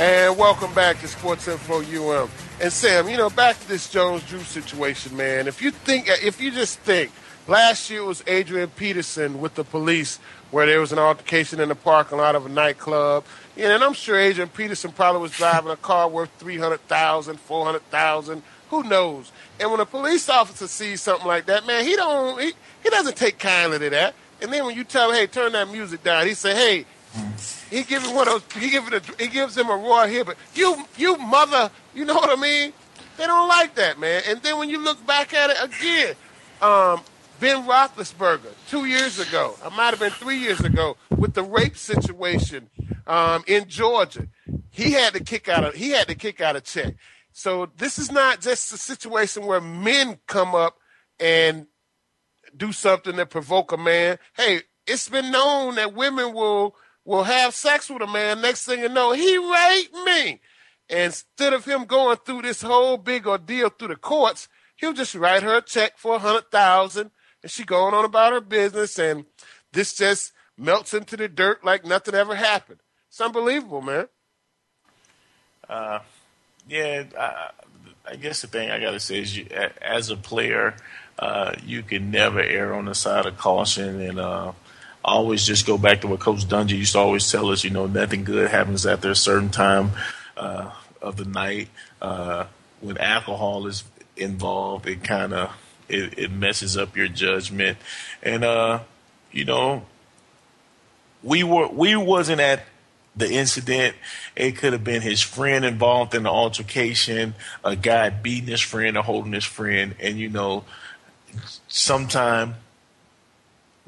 And welcome back to Sports Info UM. And Sam, you know, back to this Jones Drew situation, man. If you think, if you just think, last year was Adrian Peterson with the police where there was an altercation in the parking lot of a nightclub. Yeah, and I'm sure Adrian Peterson probably was driving a car worth 300000 400000 who knows? And when a police officer sees something like that, man, he don't he, he doesn't take kindly to that. And then when you tell him, hey, turn that music down, he say, hey, he gives him one of those, he it a, he gives him a raw here, but you, you mother, you know what I mean? They don't like that, man. And then when you look back at it again, um, Ben Roethlisberger, two years ago, I might have been three years ago, with the rape situation um, in Georgia, he had to kick out a he had to kick out a check. So this is not just a situation where men come up and do something that provoke a man. Hey, it's been known that women will will have sex with a man. Next thing you know, he raped me. And instead of him going through this whole big ordeal through the courts, he'll just write her a check for a hundred thousand and she going on about her business, and this just melts into the dirt like nothing ever happened. It's unbelievable, man. Uh, yeah, I, I guess the thing I got to say is, you, as a player, uh, you can never err on the side of caution, and uh, always just go back to what Coach Dungy used to always tell us. You know, nothing good happens after a certain time uh, of the night. Uh, when alcohol is involved, it kind of it, it, messes up your judgment. And uh, you know, we were we wasn't at the incident. It could have been his friend involved in the altercation, a guy beating his friend or holding his friend, and you know, sometime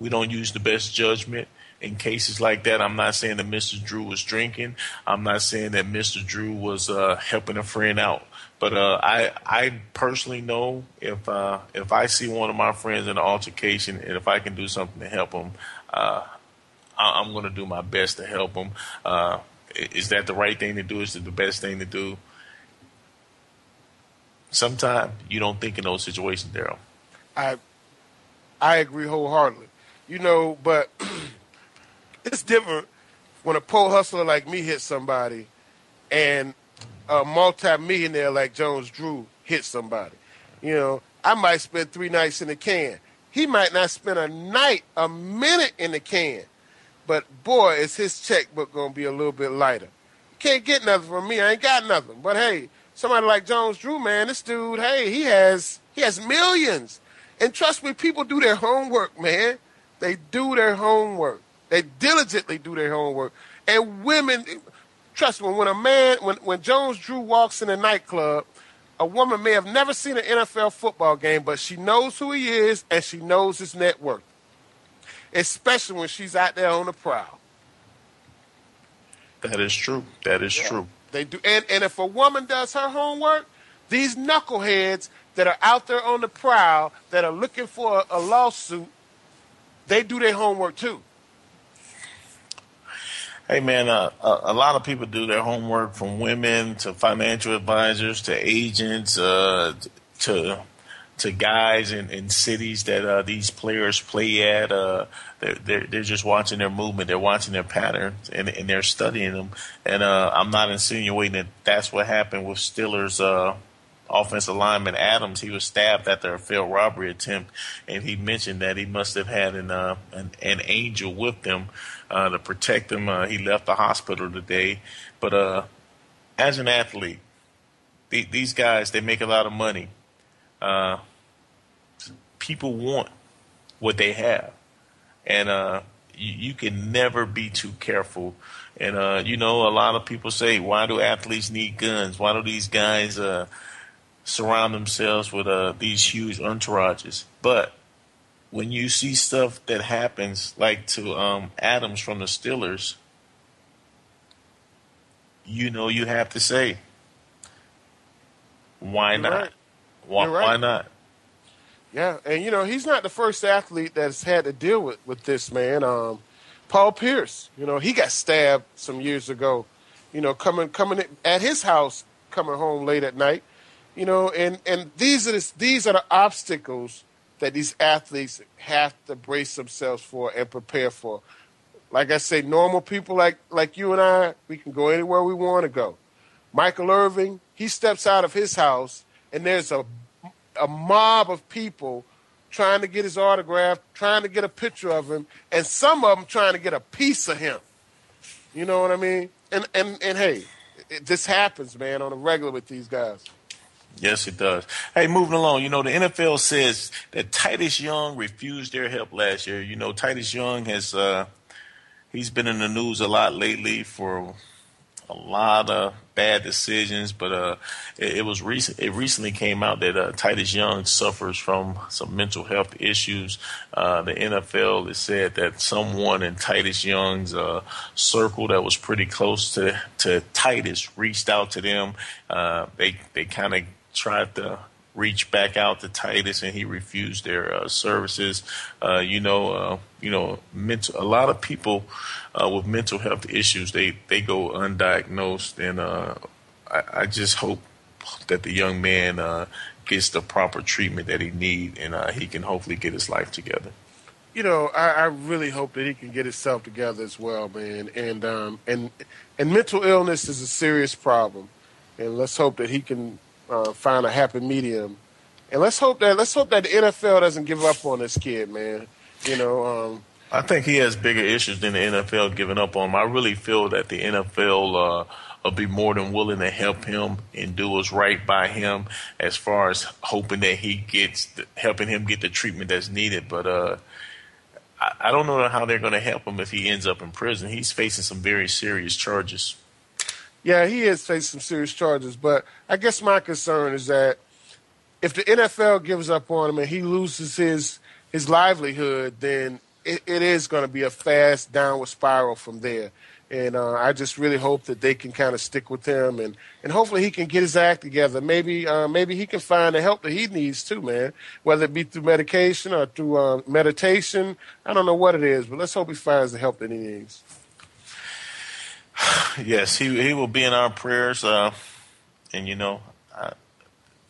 we don't use the best judgment in cases like that. I'm not saying that Mr. Drew was drinking. I'm not saying that Mr. Drew was uh, helping a friend out. But uh, I I personally know if uh, if I see one of my friends in an altercation and if I can do something to help them, uh, I, am going to do my best to help them. Uh, is that the right thing to do? Is it the best thing to do? Sometimes you don't think in those situations, Daryl. I I agree wholeheartedly. You know, but it's different when a pole hustler like me hits somebody and a multi-millionaire like Jones Drew hits somebody. You know, I might spend three nights in the can. He might not spend a night, a minute in the can. But boy, is his checkbook gonna be a little bit lighter. can't get nothing from me. I ain't got nothing. But hey, somebody like Jones Drew, man, this dude, hey, he has he has millions. And trust me, people do their homework, man. They do their homework. They diligently do their homework. And women, trust me, when a man, when, when Jones Drew walks in a nightclub, a woman may have never seen an NFL football game, but she knows who he is and she knows his net worth, especially when she's out there on the prowl. That is true. That is yeah. true. They do, and, and if a woman does her homework, these knuckleheads that are out there on the prowl that are looking for a, a lawsuit, they do their homework too. Hey man, uh, a, a, lot of people do their homework from women to financial advisors to agents uh, to to guys in, in cities that uh, these players play at. Uh, they're, they're, they're just watching their movement, they're watching their patterns, and, and they're studying them. And uh, I'm not insinuating that that's what happened with Steelers uh, offensive lineman Adams. He was stabbed after a failed robbery attempt, and he mentioned that he must have had an uh, an, an angel with him uh, to protect him. Uh, he left the hospital today, but uh, as an athlete, the, these guys they make a lot of money. Uh, people want what they have, and uh, you, you, can never be too careful. And uh, you know, a lot of people say, "Why do athletes need guns? Why do these guys?" Uh, surround themselves with uh, these huge entourages. But when you see stuff that happens, like to um, Adams from the Steelers, you know you have to say, why You're not? Right. Why, right. why not? Yeah, and you know he's not the first athlete that's had to deal with with this man. Um, Paul Pierce, you know, he got stabbed some years ago. You know, coming coming at his house, coming home late at night, you know, and, and these are the, these are the obstacles that these athletes have to brace themselves for and prepare for. Like I say, normal people like like you and I, we can go anywhere we want to go. Michael Irvin, he steps out of his house and there's a a mob of people trying to get his autograph, trying to get a picture of him, and some of them trying to get a piece of him. You know what I mean? And and and hey, it, this happens, man, on a regular with these guys. Yes, it does. Hey, moving along, you know, the NFL says that Titus Young refused their help last year. You know, Titus Young has, uh, he's been in the news a lot lately for a lot of bad decisions, but uh, it, it, was recent. It recently came out that uh, Titus Young suffers from some mental health issues. Uh, the NFL has said that someone in Titus Young's uh, circle that was pretty close to to Titus reached out to them. Uh, they they kind of tried to reach back out to Titus, and he refused their uh, services. Uh, you know, uh, you know, mental. A lot of people uh, with mental health issues they they go undiagnosed, and uh, I, I, just hope that the young man uh, gets the proper treatment that he need, and he can hopefully get his life together. You know, I, I, really hope that he can get himself together as well, man. And um, and and mental illness is a serious problem, and let's hope that he can uh, find a happy medium. And let's hope that let's hope that the NFL doesn't give up on this kid, man. You know, um, I think he has bigger issues than the NFL giving up on him. I really feel that the NFL uh, will be more than willing to help him and do what's right by him as far as hoping that he gets the, helping him get the treatment that's needed. But uh, I, I don't know how they're going to help him if he ends up in prison. He's facing some very serious charges. Yeah, he has faced some serious charges. But I guess my concern is that if the NFL gives up on him and he loses his his livelihood, then it, it is going to be a fast downward spiral from there. And uh, I just really hope that they can kind of stick with him, and, and hopefully he can get his act together. Maybe uh, maybe he can find the help that he needs too, man. Whether it be through medication or through uh, meditation, I don't know what it is, but let's hope he finds the help that he needs. yes, he he will be in our prayers. Uh, and you know, I,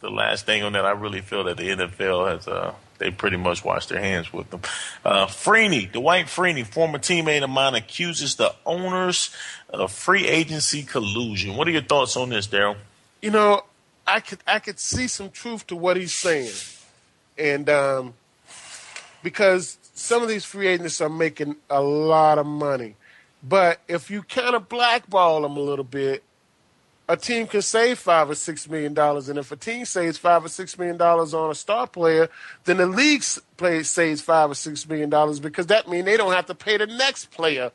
the last thing on that, I really feel that the NFL has uh, they pretty much washed their hands with them. Uh, Freeney, Dwight Freeney, former teammate of mine, accuses the owners of free agency collusion. What are your thoughts on this, Daryl? You know, I could I could see some truth to what he's saying, and um, because some of these free agents are making a lot of money, but if you kind of blackball them a little bit, a team can save five or six million dollars, and if a team saves five or six million dollars on a star player, then the league play, saves five or six million dollars because that means they don't have to pay the next player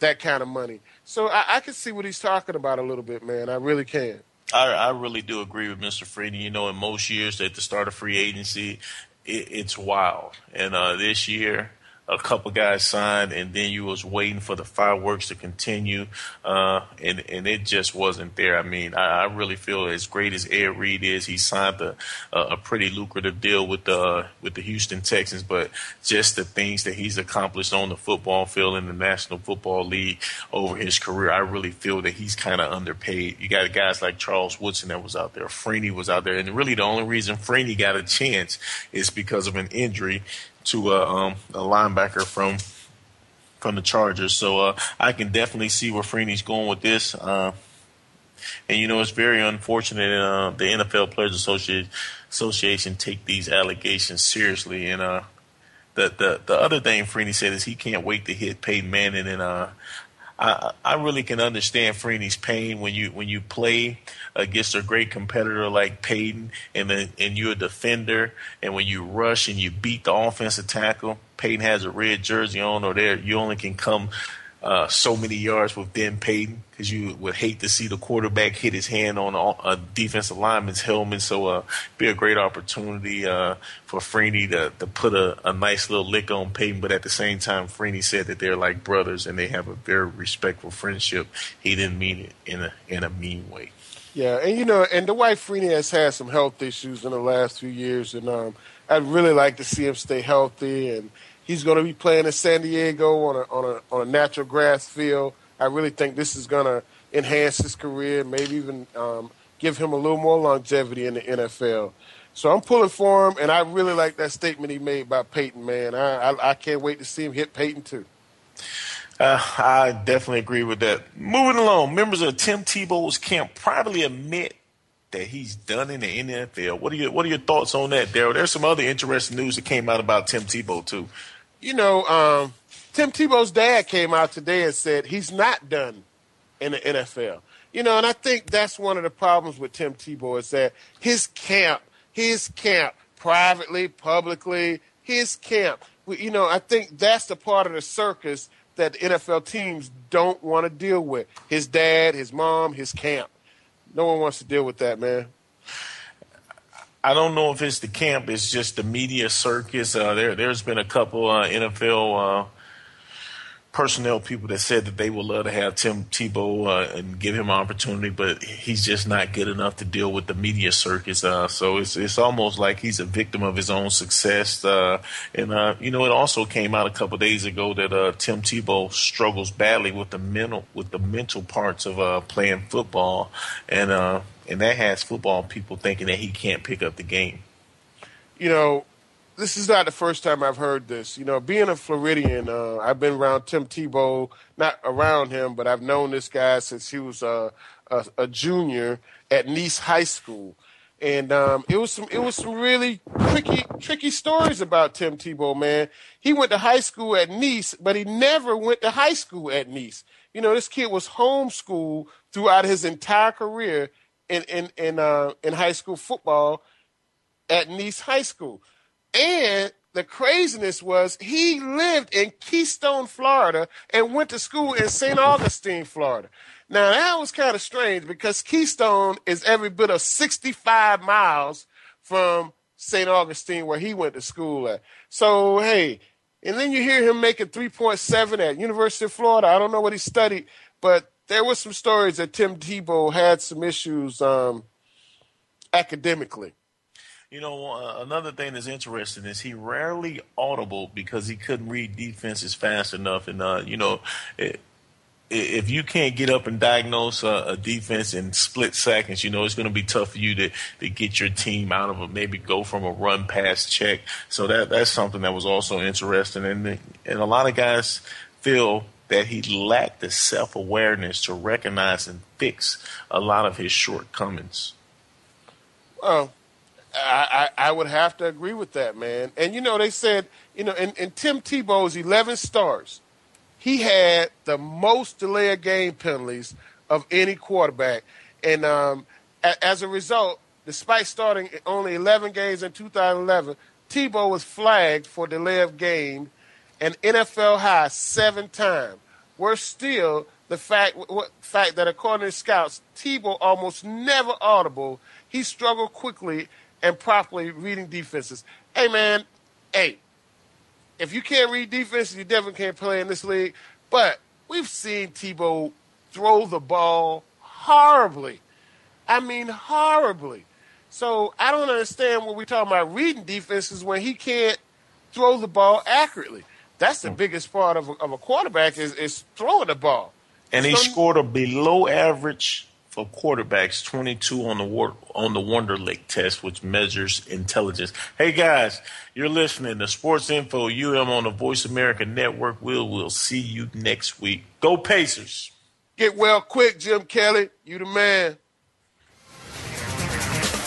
that kind of money. So I, I can see what he's talking about a little bit, man. I really can. I, I really do agree with Mr. Freeney. You know, in most years at the start of free agency, it, it's wild, and uh, this year a couple guys signed, and then you was waiting for the fireworks to continue, uh, and and it just wasn't there. I mean, I, I really feel as great as Ed Reed is, he signed a a pretty lucrative deal with the with the Houston Texans, but just the things that he's accomplished on the football field in the National Football League over his career, I really feel that he's kind of underpaid. You got guys like Charles Woodson that was out there, Freeney was out there, and really the only reason Freeney got a chance is because of an injury to a, um, a linebacker from from the Chargers. So uh, I can definitely see where Freeney's going with this. Uh, and you know, it's very unfortunate uh, the NFL Players Association, Association take these allegations seriously. And uh, the the the other thing Freeney said is he can't wait to hit Peyton Manning. And uh, I I really can understand Freeney's pain when you when you play against a great competitor like Peyton, and and you're a defender, and when you rush and you beat the offensive tackle, Peyton has a red jersey on, or there you only can come uh, so many yards with Ben Peyton because you would hate to see the quarterback hit his hand on a, defensive lineman's helmet. So, uh, be a great opportunity uh, for Freeney to, to put a, a nice little lick on Peyton. But at the same time, Freeney said that they're like brothers and they have a very respectful friendship. He didn't mean it in a in a mean way. Yeah, and you know, and the Dwight Freeney has had some health issues in the last few years, and um, I'd really like to see him stay healthy. And he's going to be playing in San Diego on a on a on a natural grass field. I really think this is going to enhance his career, maybe even um, give him a little more longevity in the NFL. So I'm pulling for him, and I really like that statement he made about Peyton. Man, I I, I can't wait to see him hit Peyton too. Uh, I definitely agree with that. Moving along, members of Tim Tebow's camp privately admit that he's done in the NFL. What are your What are your thoughts on that, Daryl? There's some other interesting news that came out about Tim Tebow too. You know, um, Tim Tebow's dad came out today and said he's not done in the NFL. You know, and I think that's one of the problems with Tim Tebow is that his camp, his camp, privately, publicly, his camp. You know, I think that's the part of the circus that NFL teams don't want to deal with. His dad, his mom, his camp. No one wants to deal with that, man. I don't know if it's the camp. It's just the media circus. Uh, there, there's been a couple uh, NFL uh, personnel people that said that they would love to have Tim Tebow uh, and give him an opportunity, but he's just not good enough to deal with the media circus. Uh, so it's it's almost like he's a victim of his own success. Uh, and you know, it also came out a couple days ago that Tim Tebow struggles badly with the mental with the mental parts of playing football, and and that has football people thinking that he can't pick up the game. You know, this is not the first time I've heard this. You know, being a Floridian, uh, I've been around Tim Tebow, not around him, but I've known this guy since he was a, a, junior at Nease High School. and um, it was some it was some really tricky tricky stories about Tim Tebow. Man, he went to high school at Nease, but he never went to high school at Nease. You know, this kid was homeschooled throughout his entire career in in in uh, in high school football at Nease High School, and the craziness was he lived in Keystone, Florida, and went to school in St. Augustine, Florida. Now that was kind of strange because Keystone is every bit of 65 miles from St. Augustine where he went to school at. So hey, and then you hear him making 3.7 at University of Florida. I don't know what he studied, but there were some stories that Tim Tebow had some issues um, academically. You know, uh, another thing that's interesting is he rarely audible because he couldn't read defenses fast enough. And, uh, you know, it, if you can't get up and diagnose a, a, defense in split seconds, you know it's going to be tough for you to to get your team out of a maybe go from a run pass check. So that that's something that was also interesting, and and a lot of guys feel that he lacked the self awareness to recognize and fix a lot of his shortcomings. Well, I, I, I would have to agree with that, man. And you know they said you know in, in Tim Tebow's eleven stars he had the most delay of game penalties of any quarterback. And um, a- as a result, despite starting only 11 games in 2011, Tebow was flagged for delay of game an NFL high seven times. Worse still, the fact fact that according to scouts, Tebow almost never audible. He struggled quickly and properly reading defenses. Hey man, hey, if you can't read defenses, you definitely can't play in this league. But we've seen Tebow throw the ball horribly. I mean, horribly. So I don't understand what we're talking about reading defenses when he can't throw the ball accurately. That's the hmm. biggest part of a, of a quarterback is, is throwing the ball. And he so, scored a below average for quarterbacks, 22 on the on the Wonderlic test, which measures intelligence. Hey guys, you're listening to Sports Info UM on the Voice America Network. We'll we'll see you next week. Go Pacers! Get well quick, Jim Kelly. You the man.